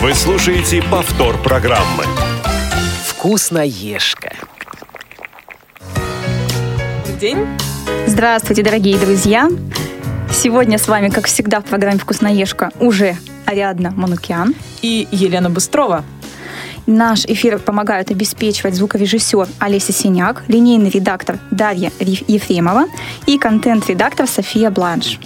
Вы слушаете повтор программы. Вкусноежка. День. Здравствуйте, дорогие друзья! Сегодня с вами, как всегда, в программе «Вкусноежка» уже Ариадна Манукян. И Елена Быстрова. Наш эфир помогают обеспечивать звукорежиссер Олеся Синяк, линейный редактор Дарья Ефремова и контент-редактор София Бланш.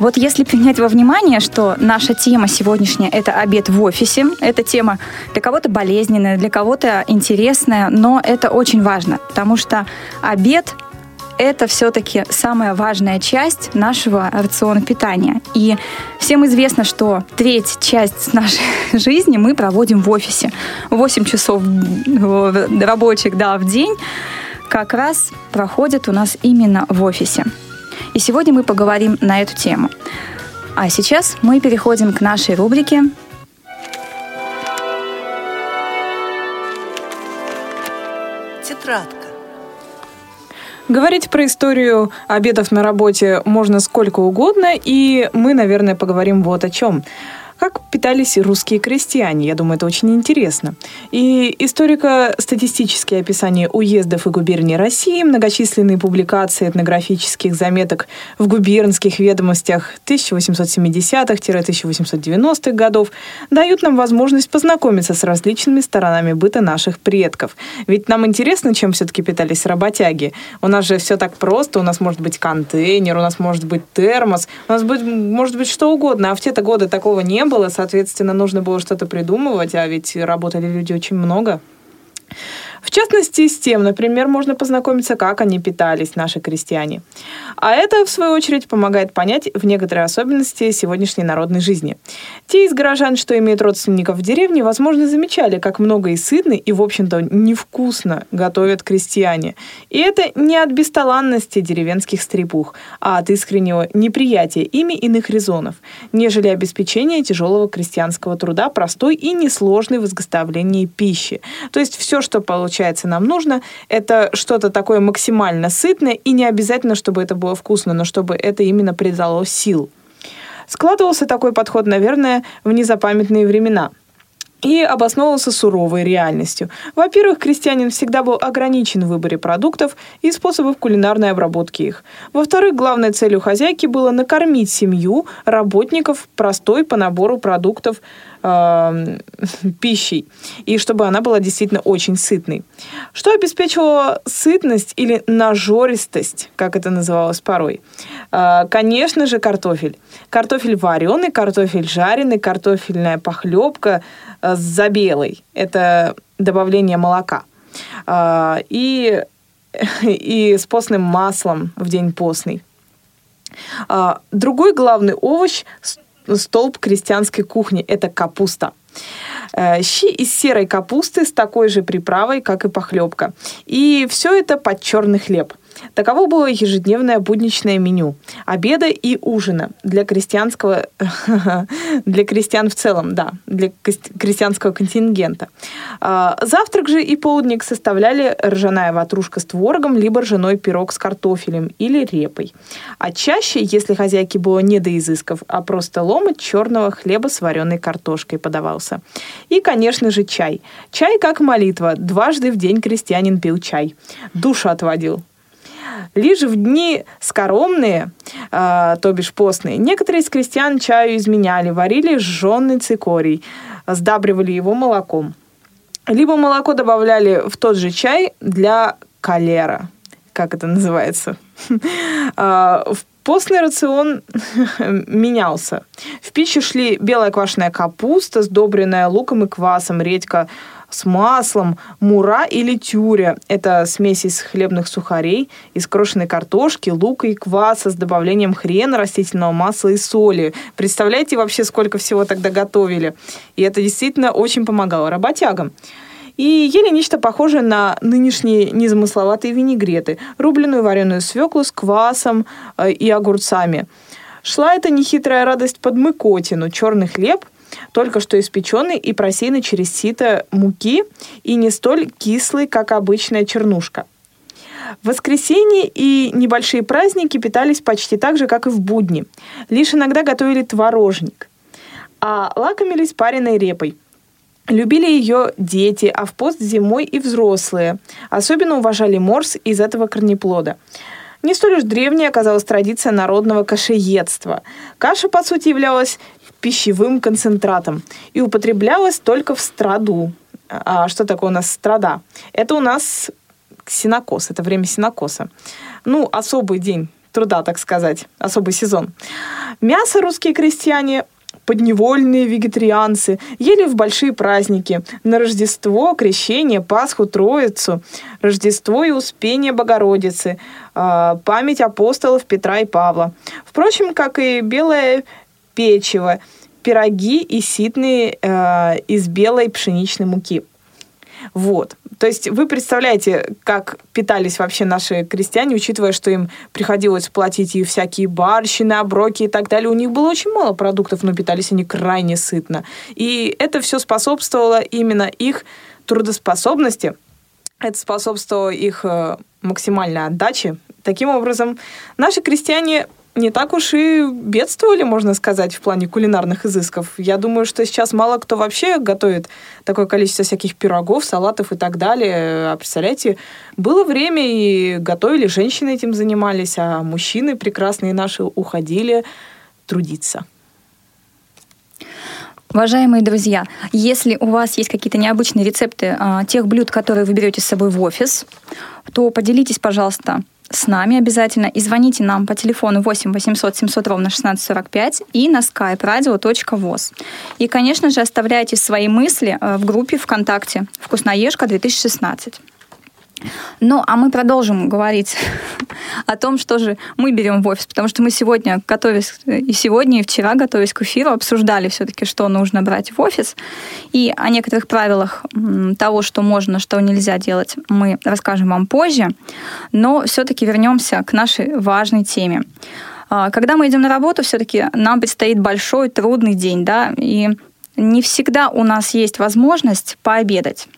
Вот если принять во внимание, что наша тема сегодняшняя — это обед в офисе, эта тема для кого-то болезненная, для кого-то интересная, но это очень важно, потому что обед это все-таки самая важная часть нашего рациона питания. И всем известно, что треть часть нашей жизни мы проводим в офисе. 8 часов рабочих да, в день как раз проходят у нас именно в офисе. И сегодня мы поговорим на эту тему. А сейчас мы переходим к нашей рубрике Тетрадка. Говорить про историю обедов на работе можно сколько угодно, и мы, наверное, поговорим вот о чем. Как питались русские крестьяне? Я думаю, это очень интересно. И историко-статистические описания уездов и губерний России, многочисленные публикации этнографических заметок в губернских ведомостях 1870-1890-х годов дают нам возможность познакомиться с различными сторонами быта наших предков. Ведь нам интересно, чем все-таки питались работяги. У нас же все так просто. У нас может быть контейнер, у нас может быть термос, у нас быть, может быть что угодно. А в те-то годы такого не было, соответственно, нужно было что-то придумывать, а ведь работали люди очень много. В частности, с тем, например, можно познакомиться, как они питались, наши крестьяне. А это, в свою очередь, помогает понять в некоторые особенности сегодняшней народной жизни. Те из горожан, что имеют родственников в деревне, возможно, замечали, как много и сытно, и, в общем-то, невкусно готовят крестьяне. И это не от бесталанности деревенских стрепух, а от искреннего неприятия ими иных резонов, нежели обеспечение тяжелого крестьянского труда простой и несложной в изготовлении пищи. То есть все, что получается получается, нам нужно, это что-то такое максимально сытное, и не обязательно, чтобы это было вкусно, но чтобы это именно придало сил. Складывался такой подход, наверное, в незапамятные времена – и обосновывался суровой реальностью. Во-первых, крестьянин всегда был ограничен в выборе продуктов и способов кулинарной обработки их. Во-вторых, главной целью хозяйки было накормить семью, работников простой по набору продуктов э, пищей, и чтобы она была действительно очень сытной. Что обеспечивало сытность или нажористость, как это называлось порой? Э, конечно же, картофель. Картофель вареный, картофель жареный, картофельная похлебка – с забелой. Это добавление молока. А, и, и с постным маслом в день постный. Другой главный овощ – столб крестьянской кухни – это капуста. Э, щи из серой капусты с такой же приправой, как и похлебка. И все это под черный хлеб. Таково было ежедневное будничное меню обеда и ужина для крестьянского, для крестьян в целом, да, для крестьянского контингента. А, завтрак же и полдник составляли ржаная ватрушка с творогом, либо ржаной пирог с картофелем или репой. А чаще, если хозяйке было не до изысков, а просто ломоть черного хлеба с вареной картошкой подавался. И, конечно же, чай. Чай как молитва. Дважды в день крестьянин пил чай. Душу отводил. Лишь в дни скоромные, э, то бишь постные, некоторые из крестьян чаю изменяли, варили жженый цикорий, сдабривали его молоком. Либо молоко добавляли в тот же чай для калера, как это называется. А, в постный рацион менялся. В пищу шли белая квашеная капуста, сдобренная луком и квасом, редька, с маслом, мура или тюря. Это смесь из хлебных сухарей, из крошенной картошки, лука и кваса с добавлением хрена, растительного масла и соли. Представляете вообще, сколько всего тогда готовили? И это действительно очень помогало работягам. И ели нечто похожее на нынешние незамысловатые винегреты, рубленую вареную свеклу с квасом э, и огурцами. Шла эта нехитрая радость под мыкотину, черный хлеб – только что испеченный и просеянный через сито муки и не столь кислый, как обычная чернушка. В воскресенье и небольшие праздники питались почти так же, как и в будни. Лишь иногда готовили творожник. а лакомились пареной репой. Любили ее дети, а в пост зимой и взрослые. Особенно уважали морс из этого корнеплода. Не столь уж древней оказалась традиция народного кашеедства. Каша, по сути, являлась пищевым концентратом и употреблялась только в страду. А что такое у нас страда? Это у нас синокос, это время синокоса. Ну, особый день труда, так сказать, особый сезон. Мясо русские крестьяне подневольные вегетарианцы ели в большие праздники на Рождество, Крещение, Пасху, Троицу, Рождество и Успение Богородицы, а, память апостолов Петра и Павла. Впрочем, как и белое печево, пироги и ситные э, из белой пшеничной муки. Вот. То есть вы представляете, как питались вообще наши крестьяне, учитывая, что им приходилось платить и всякие барщины, оброки и так далее. У них было очень мало продуктов, но питались они крайне сытно. И это все способствовало именно их трудоспособности. Это способствовало их э, максимальной отдаче. Таким образом, наши крестьяне не так уж и бедствовали, можно сказать, в плане кулинарных изысков. Я думаю, что сейчас мало кто вообще готовит такое количество всяких пирогов, салатов и так далее. А представляете, было время, и готовили, женщины этим занимались, а мужчины прекрасные наши уходили трудиться. Уважаемые друзья, если у вас есть какие-то необычные рецепты а, тех блюд, которые вы берете с собой в офис, то поделитесь, пожалуйста, с нами обязательно и звоните нам по телефону 8 800 700 ровно 1645 и на skype radio.voz. И, конечно же, оставляйте свои мысли э, в группе ВКонтакте «Вкусноежка 2016». Ну, а мы продолжим говорить о том, что же мы берем в офис, потому что мы сегодня, готовясь, и сегодня, и вчера, готовясь к эфиру, обсуждали все-таки, что нужно брать в офис. И о некоторых правилах того, что можно, что нельзя делать, мы расскажем вам позже. Но все-таки вернемся к нашей важной теме. А, когда мы идем на работу, все-таки нам предстоит большой, трудный день, да, и не всегда у нас есть возможность пообедать.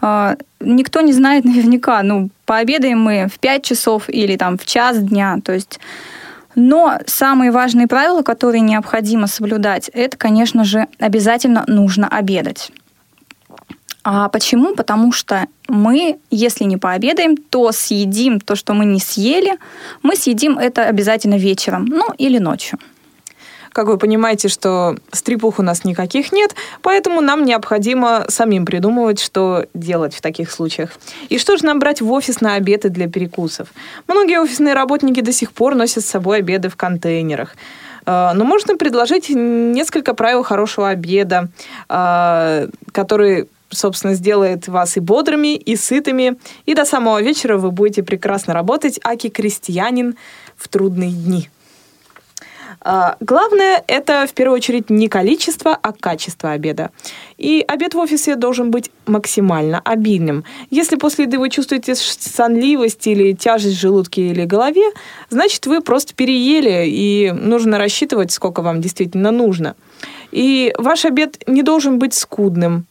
А, никто не знает наверняка, ну, пообедаем мы в 5 часов или там в час дня, то есть но самые важные правила, которые необходимо соблюдать, это, конечно же, обязательно нужно обедать. А почему? Потому что мы, если не пообедаем, то съедим то, что мы не съели, мы съедим это обязательно вечером, ну или ночью. Как вы понимаете, что стрипух у нас никаких нет, поэтому нам необходимо самим придумывать, что делать в таких случаях. И что же нам брать в офис на обеды для перекусов? Многие офисные работники до сих пор носят с собой обеды в контейнерах. А, но можно предложить несколько правил хорошего обеда, а, который собственно, сделает вас и бодрыми, и сытыми, и до самого вечера вы будете прекрасно работать, аки крестьянин в трудные дни. А, главное – это в первую очередь не количество, а качество обеда. И обед в офисе должен быть максимально обильным. Если после еды вы чувствуете сонливость или тяжесть в желудке или голове, значит, вы просто переели, и нужно рассчитывать, сколько вам действительно нужно. И ваш обед не должен быть скудным.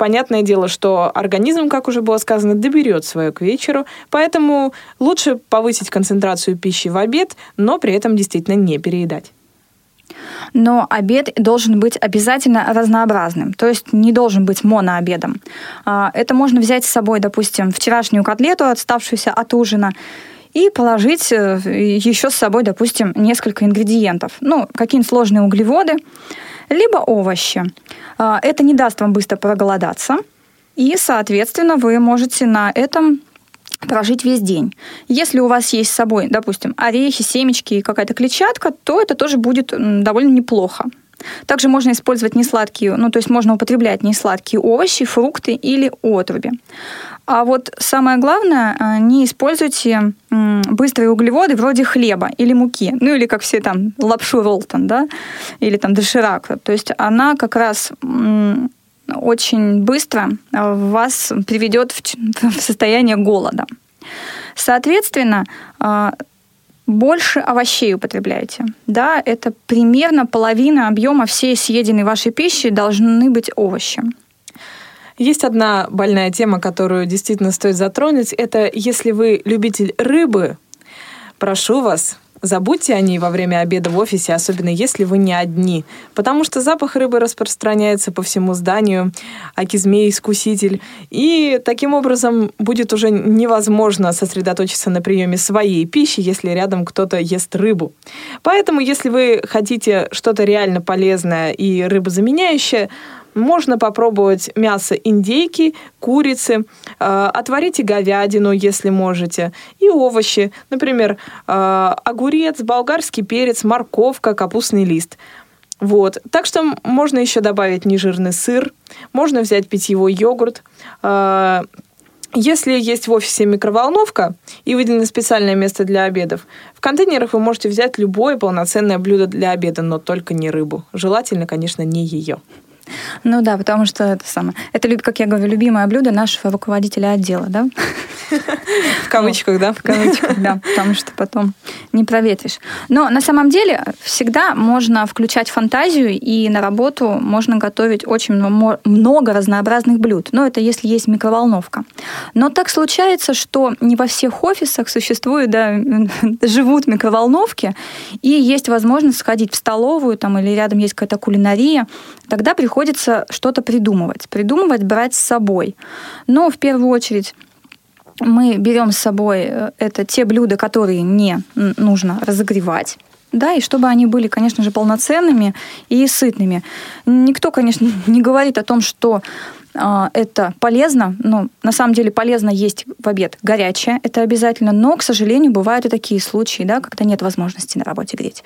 Понятное дело, что организм, как уже было сказано, доберет свое к вечеру, поэтому лучше повысить концентрацию пищи в обед, но при этом действительно не переедать. Но обед должен быть обязательно разнообразным, то есть не должен быть монообедом. А, это можно взять с собой, допустим, вчерашнюю котлету, отставшуюся от ужина, и положить э, еще с собой, допустим, несколько ингредиентов. Ну, какие-нибудь сложные углеводы, либо овощи. А, это не даст вам быстро проголодаться, и, соответственно, вы можете на этом прожить весь день. Если у вас есть с собой, допустим, орехи, семечки и какая-то клетчатка, то это тоже будет довольно неплохо. Также можно использовать несладкие, ну то есть можно употреблять несладкие овощи, фрукты или отруби. А вот самое главное, а, не используйте быстрые углеводы вроде хлеба или муки, ну или как все там лапшу ролтон, да, или там доширак. То есть она как раз очень быстро вас приведет в состояние голода. Соответственно, а, больше овощей употребляйте. Да, это примерно половина объема всей съеденной вашей пищи должны быть овощи. Есть одна больная тема, которую действительно стоит затронуть. Это если вы любитель рыбы, прошу вас, Забудьте о ней во время обеда в офисе, особенно если вы не одни, потому что запах рыбы распространяется по всему зданию, аки змей-искуситель, и таким образом будет уже невозможно сосредоточиться на приеме своей пищи, если рядом кто-то ест рыбу. Поэтому, если вы хотите что-то реально полезное и рыбозаменяющее, можно попробовать мясо индейки, курицы, э, отварите говядину, если можете, и овощи, например, э, огурец, болгарский перец, морковка, капустный лист. Вот. Так что можно еще добавить нежирный сыр, можно взять питьевой йогурт. Э, если есть в офисе микроволновка и выделено специальное место для обедов, в контейнерах вы можете взять любое полноценное блюдо для обеда, но только не рыбу. Желательно, конечно, не ее. Ну да, потому что это самое. Это, как я говорю, любимое блюдо нашего руководителя отдела, да? В кавычках, да? В кавычках, да, потому что потом не проветришь. Но на самом деле всегда можно включать фантазию, и на работу можно готовить очень много разнообразных блюд. Но это если есть микроволновка. Но так случается, что не во всех офисах существуют, да, живут микроволновки, и есть возможность сходить в столовую там, или рядом есть какая-то кулинария, тогда приходится что-то придумывать. Придумывать, брать с собой. Но в первую очередь мы берем с собой э, это те блюда, которые не нужно разогревать. Да, и чтобы они были, конечно же, полноценными и сытными. Никто, конечно, не говорит о том, что это полезно, но на самом деле полезно есть в обед горячее, это обязательно, но, к сожалению, бывают и такие случаи, да, когда нет возможности на работе греть.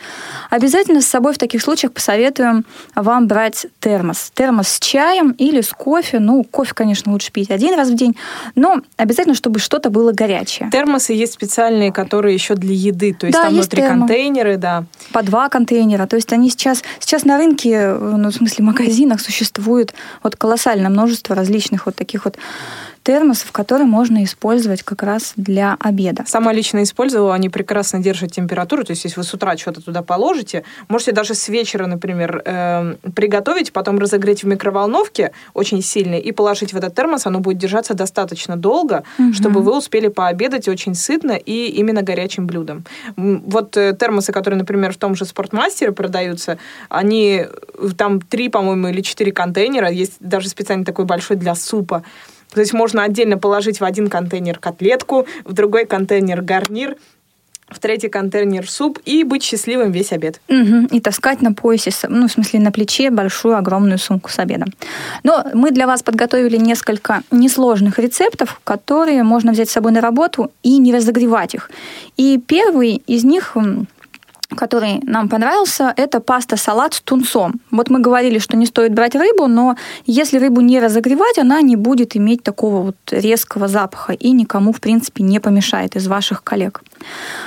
Обязательно с собой в таких случаях посоветуем вам брать термос. Термос с чаем или с кофе. Ну, кофе, конечно, лучше пить один раз в день, но обязательно, чтобы что-то было горячее. Термосы есть специальные, которые еще для еды, то есть да, там есть внутри термо. контейнеры, да. По два контейнера, то есть они сейчас, сейчас на рынке, ну, в смысле, в магазинах существует вот колоссальное множество множество различных вот таких вот термосов, которые можно использовать как раз для обеда. Сама лично использовала, они прекрасно держат температуру, то есть если вы с утра что-то туда положите, можете даже с вечера, например, э, приготовить, потом разогреть в микроволновке очень сильно и положить в этот термос, оно будет держаться достаточно долго, угу. чтобы вы успели пообедать очень сытно и именно горячим блюдом. Вот э, термосы, которые, например, в том же спортмастере продаются, они э, там три, по-моему, или четыре контейнера, есть даже специально такой большой для супа. То есть можно отдельно положить в один контейнер котлетку, в другой контейнер гарнир, в третий контейнер суп и быть счастливым весь обед. Угу. И таскать на поясе, ну, в смысле, на плече большую огромную сумку с обедом. Но мы для вас подготовили несколько несложных рецептов, которые можно взять с собой на работу и не разогревать их. И первый из них который нам понравился, это паста-салат с тунцом. Вот мы говорили, что не стоит брать рыбу, но если рыбу не разогревать, она не будет иметь такого вот резкого запаха и никому, в принципе, не помешает из ваших коллег.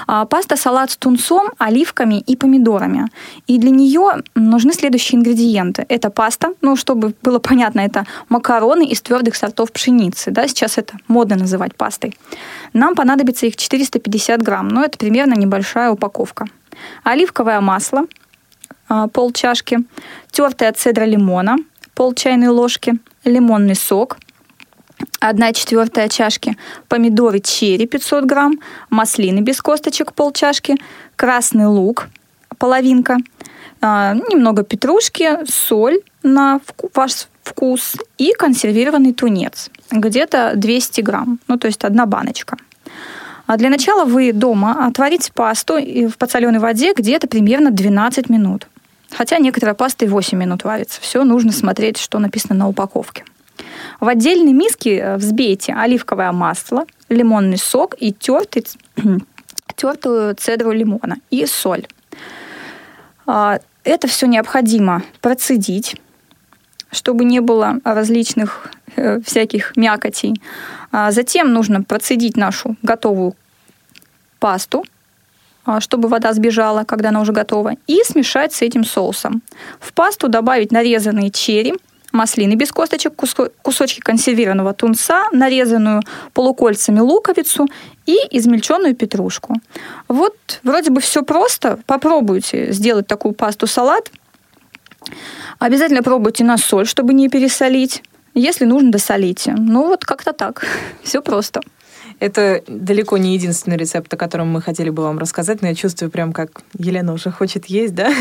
А, паста-салат с тунцом, оливками и помидорами. И для нее нужны следующие ингредиенты. Это паста, ну, чтобы было понятно, это макароны из твердых сортов пшеницы. Да, сейчас это модно называть пастой. Нам понадобится их 450 грамм, но это примерно небольшая упаковка оливковое масло а, пол чашки, тертая цедра лимона пол чайной ложки, лимонный сок 1 четвертая чашки, помидоры черри 500 грамм, маслины без косточек пол чашки, красный лук половинка, а, немного петрушки, соль на ваш вкус и консервированный тунец, где-то 200 грамм, ну то есть одна баночка. А для начала вы дома отварите пасту в подсоленной воде где-то примерно 12 минут. Хотя некоторая паста и 8 минут варится. Все нужно смотреть, что написано на упаковке. В отдельной миске э, взбейте оливковое масло, лимонный сок и тертый, тертую цедру лимона и соль. А, это все необходимо процедить, чтобы не было различных э, всяких мякотей. А затем нужно процедить нашу готовую пасту, а, чтобы вода сбежала, когда она уже готова, и смешать с этим соусом. В пасту добавить нарезанные черри, маслины без косточек, кусочки консервированного тунца, нарезанную полукольцами луковицу и измельченную петрушку. Вот вроде бы все просто. Попробуйте сделать такую пасту-салат. Обязательно пробуйте на соль, чтобы не пересолить. Если нужно, досолите. Ну вот как-то так. Все просто. Это далеко не единственный рецепт, о котором мы хотели бы вам рассказать, но я чувствую прям, как Елена уже хочет есть, да?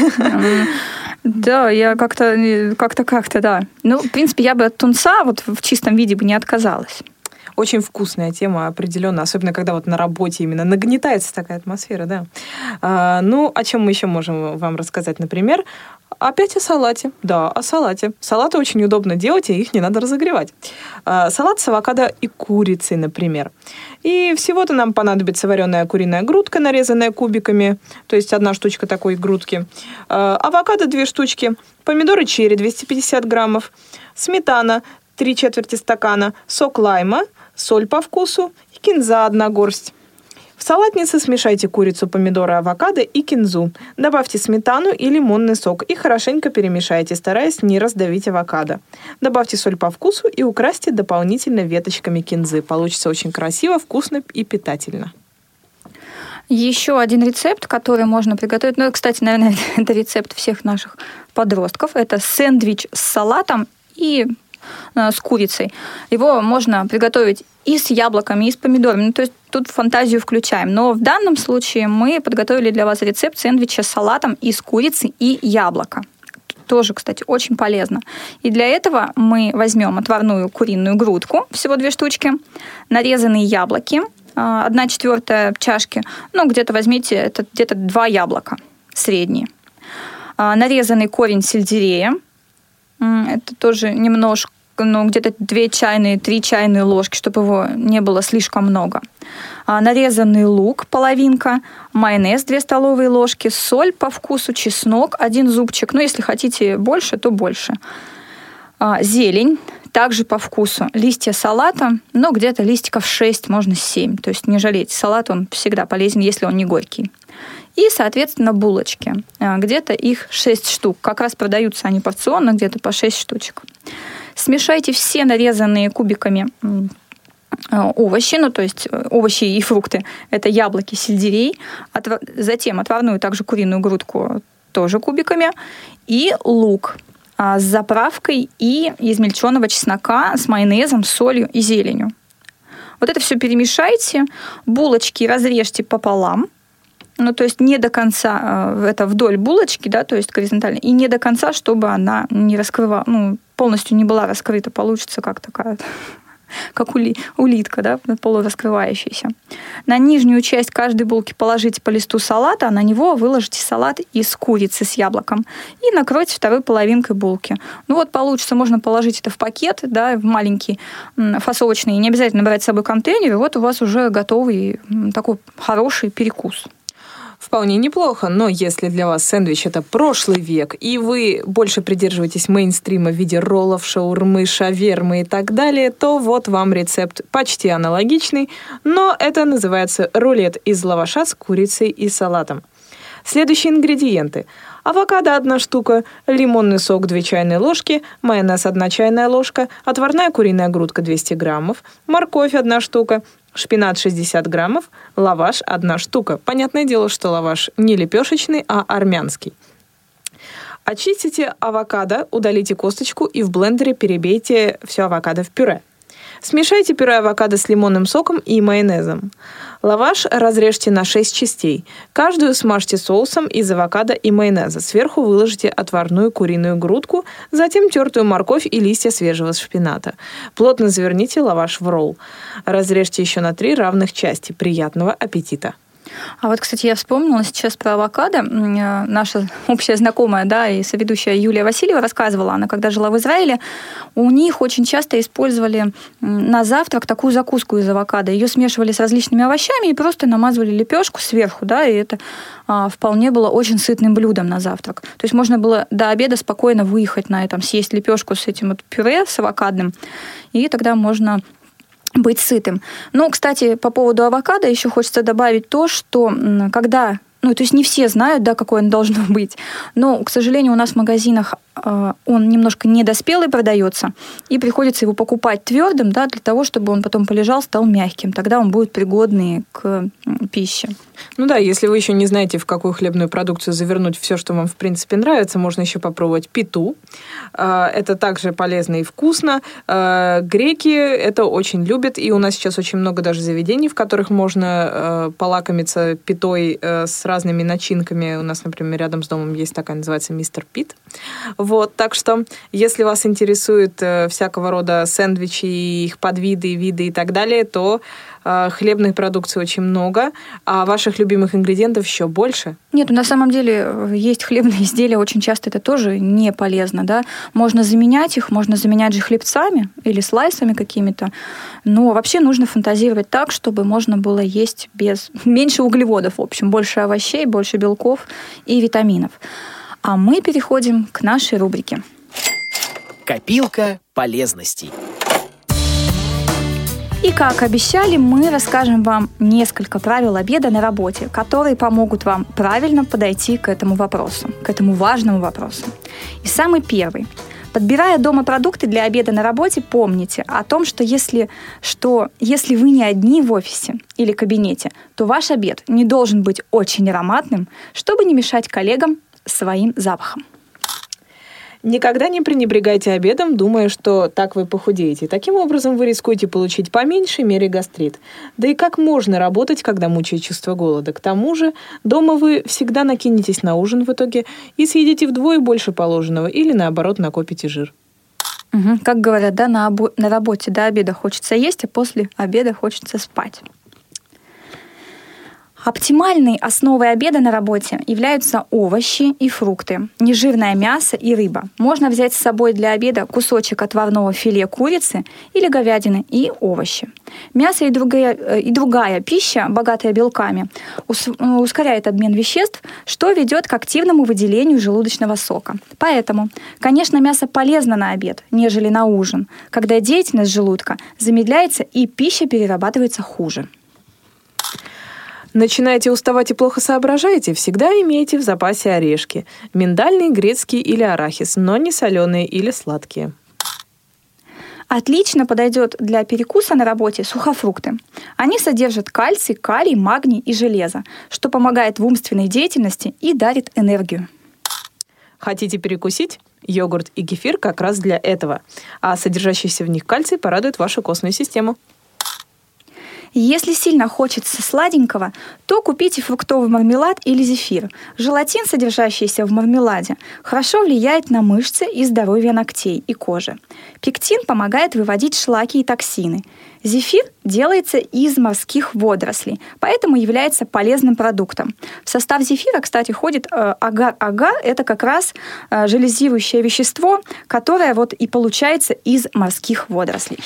Да, я как-то, как-то, как-то, да. Ну, в принципе, я бы от тунца вот в чистом виде бы не отказалась. Очень вкусная тема, определенно, особенно когда вот на работе именно нагнетается такая атмосфера, да. А, ну, о чем мы еще можем вам рассказать, например, Опять о салате. Да, о салате. Салаты очень удобно делать, и их не надо разогревать. А, салат с авокадо и курицей, например. И всего-то нам понадобится вареная куриная грудка, нарезанная кубиками, то есть одна штучка такой грудки. А, авокадо две штучки, помидоры черри 250 граммов, сметана три четверти стакана, сок лайма, соль по вкусу и кинза одна горсть. В салатнице смешайте курицу, помидоры, авокадо и кинзу. Добавьте сметану и лимонный сок и хорошенько перемешайте, стараясь не раздавить авокадо. Добавьте соль по вкусу и украсьте дополнительно веточками кинзы. Получится очень красиво, вкусно и питательно. Еще один рецепт, который можно приготовить, ну, кстати, наверное, это рецепт всех наших подростков, это сэндвич с салатом и с курицей. Его можно приготовить и с яблоками, и с помидорами. Ну, то есть тут фантазию включаем. Но в данном случае мы подготовили для вас рецепт сэндвича с салатом из курицы и яблока тоже, кстати, очень полезно. И для этого мы возьмем отварную куриную грудку, всего две штучки, нарезанные яблоки, а, одна четвертая чашки, ну, где-то возьмите, это где-то два яблока средние. А, нарезанный корень сельдерея, это тоже немножко ну, где-то 2 чайные, 3 чайные ложки, чтобы его не было слишком много. А, нарезанный лук, половинка, майонез 2 столовые ложки, соль по вкусу, чеснок, один зубчик. Ну, если хотите больше, то больше. А, зелень, также по вкусу. Листья салата, ну, где-то листиков 6, можно 7. То есть не жалейте. Салат, он всегда полезен, если он не горький. И, соответственно, булочки. А, где-то их 6 штук. Как раз продаются они порционно, где-то по 6 штучек. Смешайте все нарезанные кубиками э, овощи, ну то есть э, овощи и фрукты, это яблоки, сельдерей, отвар... затем отварную также куриную грудку тоже кубиками и лук а, с заправкой и измельченного чеснока с майонезом, солью и зеленью. Вот это все перемешайте, булочки разрежьте пополам, ну, то есть не до конца, э, это вдоль булочки, да, то есть горизонтально, и не до конца, чтобы она не раскрывала, ну, полностью не была раскрыта, получится как такая как ули, улитка, да, полураскрывающаяся. На нижнюю часть каждой булки положите по листу салата, а на него выложите салат из курицы с яблоком и накройте второй половинкой булки. Ну вот получится, можно положить это в пакет, да, в маленький фасовочный, не обязательно брать с собой контейнер, и вот у вас уже готовый такой хороший перекус. Вполне неплохо, но если для вас сэндвич это прошлый век, и вы больше придерживаетесь мейнстрима в виде роллов, шаурмы, шавермы и так далее, то вот вам рецепт почти аналогичный, но это называется рулет из лаваша с курицей и салатом. Следующие ингредиенты. Авокадо 1 штука, лимонный сок 2 чайные ложки, майонез 1 чайная ложка, отварная куриная грудка 200 граммов, морковь 1 штука, шпинат 60 граммов, лаваш 1 штука. Понятное дело, что лаваш не лепешечный, а армянский. Очистите авокадо, удалите косточку и в блендере перебейте все авокадо в пюре. Смешайте пюре авокадо с лимонным соком и майонезом. Лаваш разрежьте на 6 частей. Каждую смажьте соусом из авокадо и майонеза. Сверху выложите отварную куриную грудку, затем тертую морковь и листья свежего шпината. Плотно заверните лаваш в ролл. Разрежьте еще на три равных части. Приятного аппетита! А вот, кстати, я вспомнила сейчас про авокадо. Э, наша общая знакомая, да, и соведущая Юлия Васильева рассказывала, она когда жила в Израиле, у них очень часто использовали на завтрак такую закуску из авокадо. Ее смешивали с различными овощами и просто намазывали лепешку сверху, да, и это а, вполне было очень сытным блюдом на завтрак. То есть можно было до обеда спокойно выехать на этом, съесть лепешку с этим вот пюре с авокадным, и тогда можно быть сытым. Но, кстати, по поводу авокадо еще хочется добавить то, что когда ну, то есть не все знают, да, какое оно должно быть. Но, к сожалению, у нас в магазинах он немножко недоспелый продается, и приходится его покупать твердым, да, для того, чтобы он потом полежал, стал мягким. Тогда он будет пригодный к пище. Ну да, если вы еще не знаете, в какую хлебную продукцию завернуть все, что вам в принципе нравится, можно еще попробовать питу. А, это также полезно и вкусно. А, греки это очень любят, и у нас сейчас очень много даже заведений, в которых можно а, полакомиться питой с разными начинками. У нас, например, рядом с домом есть такая, называется мистер Пит. Вот, так что, если вас интересует э, всякого рода сэндвичи, их подвиды, виды и так далее, то а, хлебной продукции очень много, а ваших любимых ингредиентов еще больше. Нет, на самом деле э, есть хлебные изделия, очень часто это тоже не полезно, да. Можно заменять их, можно заменять же хлебцами или слайсами какими-то, но вообще нужно фантазировать так, чтобы можно было есть без меньше углеводов, в общем, больше овощей, больше белков и витаминов. А мы переходим к нашей рубрике. Копилка полезностей. И как обещали, мы расскажем вам несколько правил обеда на работе, которые помогут вам правильно подойти к этому вопросу, к этому важному вопросу. И самый первый. Подбирая дома продукты для обеда на работе, помните о том, что если, что если вы не одни в офисе или кабинете, то ваш обед не должен быть очень ароматным, чтобы не мешать коллегам своим запахом. Никогда не пренебрегайте обедом, думая, что так вы похудеете. Таким образом, вы рискуете получить по меньшей мере гастрит. Да и как можно работать, когда мучает чувство голода? К тому же, дома вы всегда накинетесь на ужин в итоге и съедите вдвое больше положенного или, наоборот, накопите жир. Угу. Как говорят, да, на, обо- на работе до обеда хочется есть, а после обеда хочется спать. Оптимальной основой обеда на работе являются овощи и фрукты, нежирное мясо и рыба. Можно взять с собой для обеда кусочек отварного филе курицы или говядины и овощи. Мясо и другая, э, и другая пища, богатая белками, э, ускоряет обмен веществ, что ведет к активному выделению желудочного сока. Поэтому, конечно, мясо полезно на обед, нежели на ужин, когда деятельность желудка замедляется и пища перерабатывается хуже. Начинаете уставать и плохо соображаете? Всегда имейте в запасе орешки. Миндальный, грецкий или арахис, но не соленые или сладкие. Отлично подойдет для перекуса на работе сухофрукты. Они содержат кальций, калий, магний и железо, что помогает в умственной деятельности и дарит энергию. Хотите перекусить? Йогурт и кефир как раз для этого, а содержащийся в них кальций порадует вашу костную систему. Если сильно хочется сладенького, то купите фруктовый мармелад или зефир. Желатин, содержащийся в мармеладе, хорошо влияет на мышцы и здоровье ногтей и кожи. Пектин помогает выводить шлаки и токсины. Зефир делается из морских водорослей, поэтому является полезным продуктом. В состав зефира, кстати, входит э, агар-агар. Это как раз э, железирующее вещество, которое вот и получается из морских водорослей.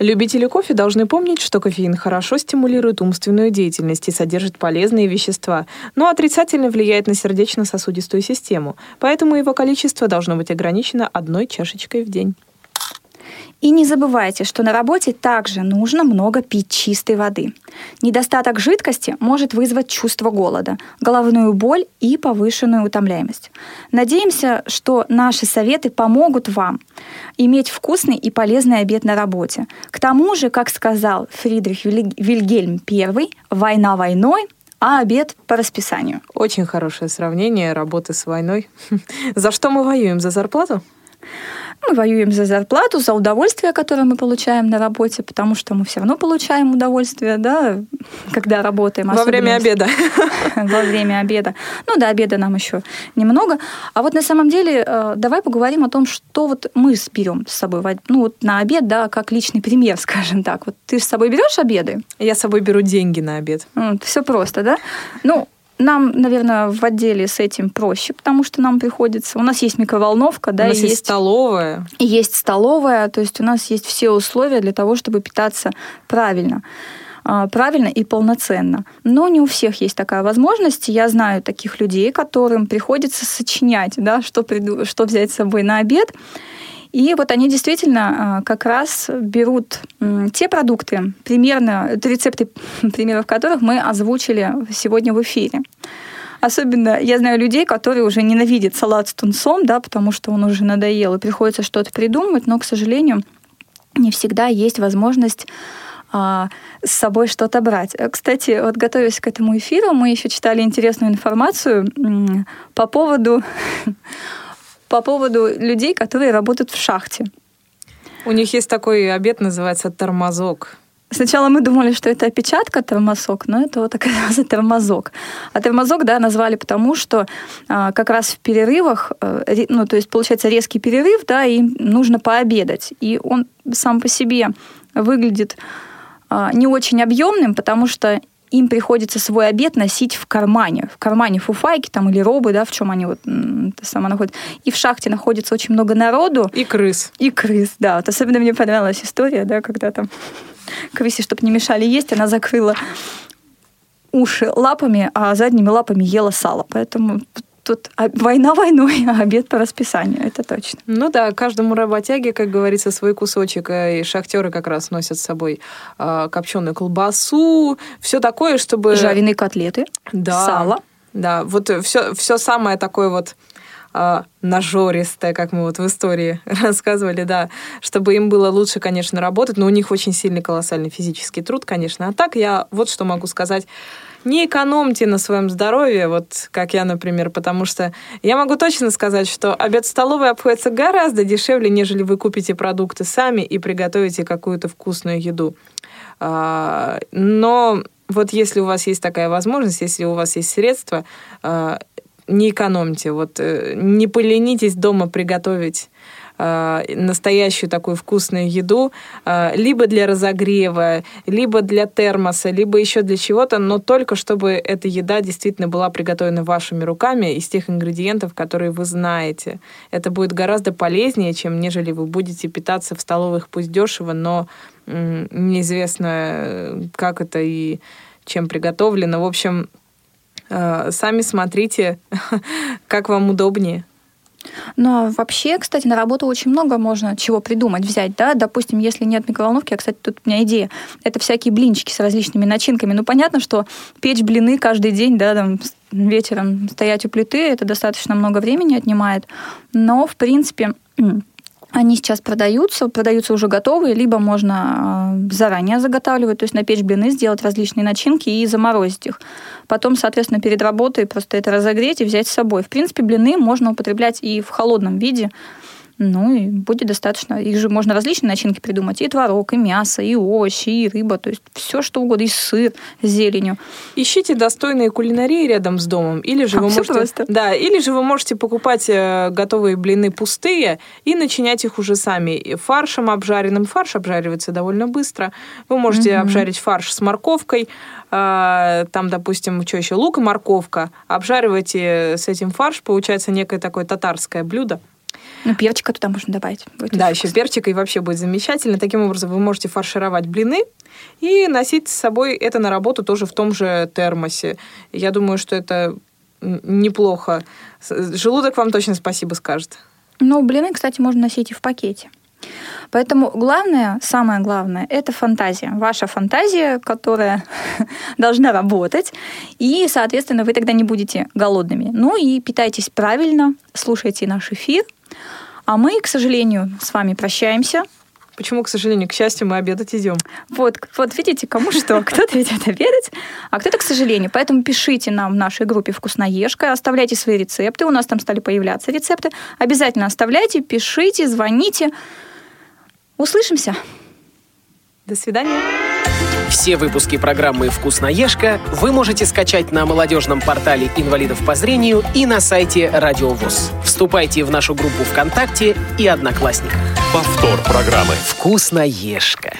Любители кофе должны помнить, что кофеин хорошо стимулирует умственную деятельность и содержит полезные вещества, но отрицательно влияет на сердечно-сосудистую систему, поэтому его количество должно быть ограничено одной чашечкой в день. И не забывайте, что на работе также нужно много пить чистой воды. Недостаток жидкости может вызвать чувство голода, головную боль и повышенную утомляемость. Надеемся, что наши советы помогут вам иметь вкусный и полезный обед на работе. К тому же, как сказал Фридрих Вильгельм I, война войной, а обед по расписанию. Очень хорошее сравнение работы с войной. За что мы воюем? За зарплату? Мы воюем за зарплату, за удовольствие, которое мы получаем на работе, потому что мы все равно получаем удовольствие, да, когда работаем. Во время обеда. Во время обеда. Ну, до обеда нам еще немного. А вот на самом деле э, давай поговорим о том, что вот мы берем с собой ну, вот на обед, да, как личный пример, скажем так. Вот ты с собой берешь обеды? Я с собой беру деньги на обед. Все просто, да? Ну, нам, наверное, в отделе с этим проще, потому что нам приходится... У нас есть микроволновка, да, у нас есть, есть столовая. И есть столовая, то есть у нас есть все условия для того, чтобы питаться правильно а, правильно и полноценно. Но не у всех есть такая возможность. Я знаю таких людей, которым приходится сочинять, да, что, приду, что взять с собой на обед. И вот они действительно а, как раз берут те продукты, примерно рецепты примеров которых мы озвучили сегодня в эфире. Особенно я знаю людей, которые уже ненавидят салат с тунцом, да, потому что он уже надоел, и приходится что-то придумывать, но, к сожалению, не всегда есть возможность а, с собой что-то брать. Кстати, вот готовясь к этому эфиру, мы еще читали интересную информацию по поводу, по поводу людей, которые работают в шахте. У них есть такой обед, называется тормозок. Сначала мы думали, что это опечатка тормозок, но это вот оказался тормозок. А тормозок, да, назвали потому, что а, как раз в перерывах, а, ну, то есть получается резкий перерыв, да, им нужно пообедать. И он сам по себе выглядит а, не очень объемным, потому что им приходится свой обед носить в кармане. В кармане фуфайки там или робы, да, в чем они вот это само находят. И в шахте находится очень много народу. И крыс. И крыс, да. Вот особенно мне понравилась история, да, когда там крысе, чтобы не мешали есть, она закрыла уши лапами, а задними лапами ела сало. Поэтому тут война войной, а обед по расписанию, это точно. Ну да, каждому работяге, как говорится, свой кусочек. И шахтеры как раз носят с собой э, копченую колбасу, все такое, чтобы... Жареные котлеты, да, сало. Да, вот все, все самое такое вот э, нажористое, как мы вот в истории рассказывали, да, чтобы им было лучше, конечно, работать, но у них очень сильный колоссальный физический труд, конечно. А так я вот что могу сказать не экономьте на своем здоровье, вот как я, например, потому что я могу точно сказать, что обед в столовой обходится гораздо дешевле, нежели вы купите продукты сами и приготовите какую-то вкусную еду. А, но вот если у вас есть такая возможность, если у вас есть средства, а, не экономьте, вот э, не поленитесь дома приготовить Э, настоящую такую вкусную еду, э, либо для разогрева, либо для термоса, либо еще для чего-то, но только чтобы эта еда действительно была приготовлена вашими руками из тех ингредиентов, которые вы знаете. Это будет гораздо полезнее, чем нежели вы будете питаться в столовых, пусть дешево, но неизвестно, как это и чем приготовлено. В общем, э, сами смотрите, как вам удобнее. Но вообще, кстати, на работу очень много можно чего придумать, взять, да, допустим, если нет микроволновки, а, кстати, тут у меня идея, это всякие блинчики с различными начинками. Ну, понятно, что печь блины каждый день, да, там, вечером стоять у плиты, это достаточно много времени отнимает, но, в принципе, они сейчас продаются, продаются уже готовые, либо можно а, заранее заготавливать, то есть на печь блины сделать различные начинки и заморозить их. Потом, соответственно, перед работой просто это разогреть и взять с собой. В принципе, блины можно употреблять и в холодном виде, ну и будет достаточно. Их же можно различные начинки придумать. И творог, и мясо, и овощи, и рыба. То есть все что угодно. И сыр с зеленью. Ищите достойные кулинарии рядом с домом. Или же, а, вы можете, просто. Да, или же вы можете покупать э, готовые блины пустые и начинять их уже сами. Фаршем обжаренным. Фарш обжаривается довольно быстро. Вы можете угу. обжарить фарш с морковкой. А, там, допустим, что еще? Лук и морковка. Обжаривайте с этим фарш. Получается некое такое татарское блюдо. Ну, перчика туда можно добавить. Будет да, еще перчика, и вообще будет замечательно. Таким образом, вы можете фаршировать блины и носить с собой это на работу тоже в том же термосе. Я думаю, что это неплохо. Желудок вам точно спасибо скажет. Ну, блины, кстати, можно носить и в пакете. Поэтому главное, самое главное, это фантазия. Ваша фантазия, которая должна работать. И, соответственно, вы тогда не будете голодными. Ну и питайтесь правильно, слушайте наш эфир – а мы, к сожалению, с вами прощаемся. Почему, к сожалению, к счастью, мы обедать идем? Вот, вот видите, кому что. Кто-то идет обедать, а кто-то, к сожалению. Поэтому пишите нам в нашей группе «Вкусноежка», оставляйте свои рецепты. У нас там стали появляться рецепты. Обязательно оставляйте, пишите, звоните. Услышимся. До свидания. Все выпуски программы «Вкусноежка» вы можете скачать на молодежном портале инвалидов по зрению и на сайте Радио ВОЗ. Вступайте в нашу группу ВКонтакте и Одноклассниках. Повтор программы. «Вкусноежка».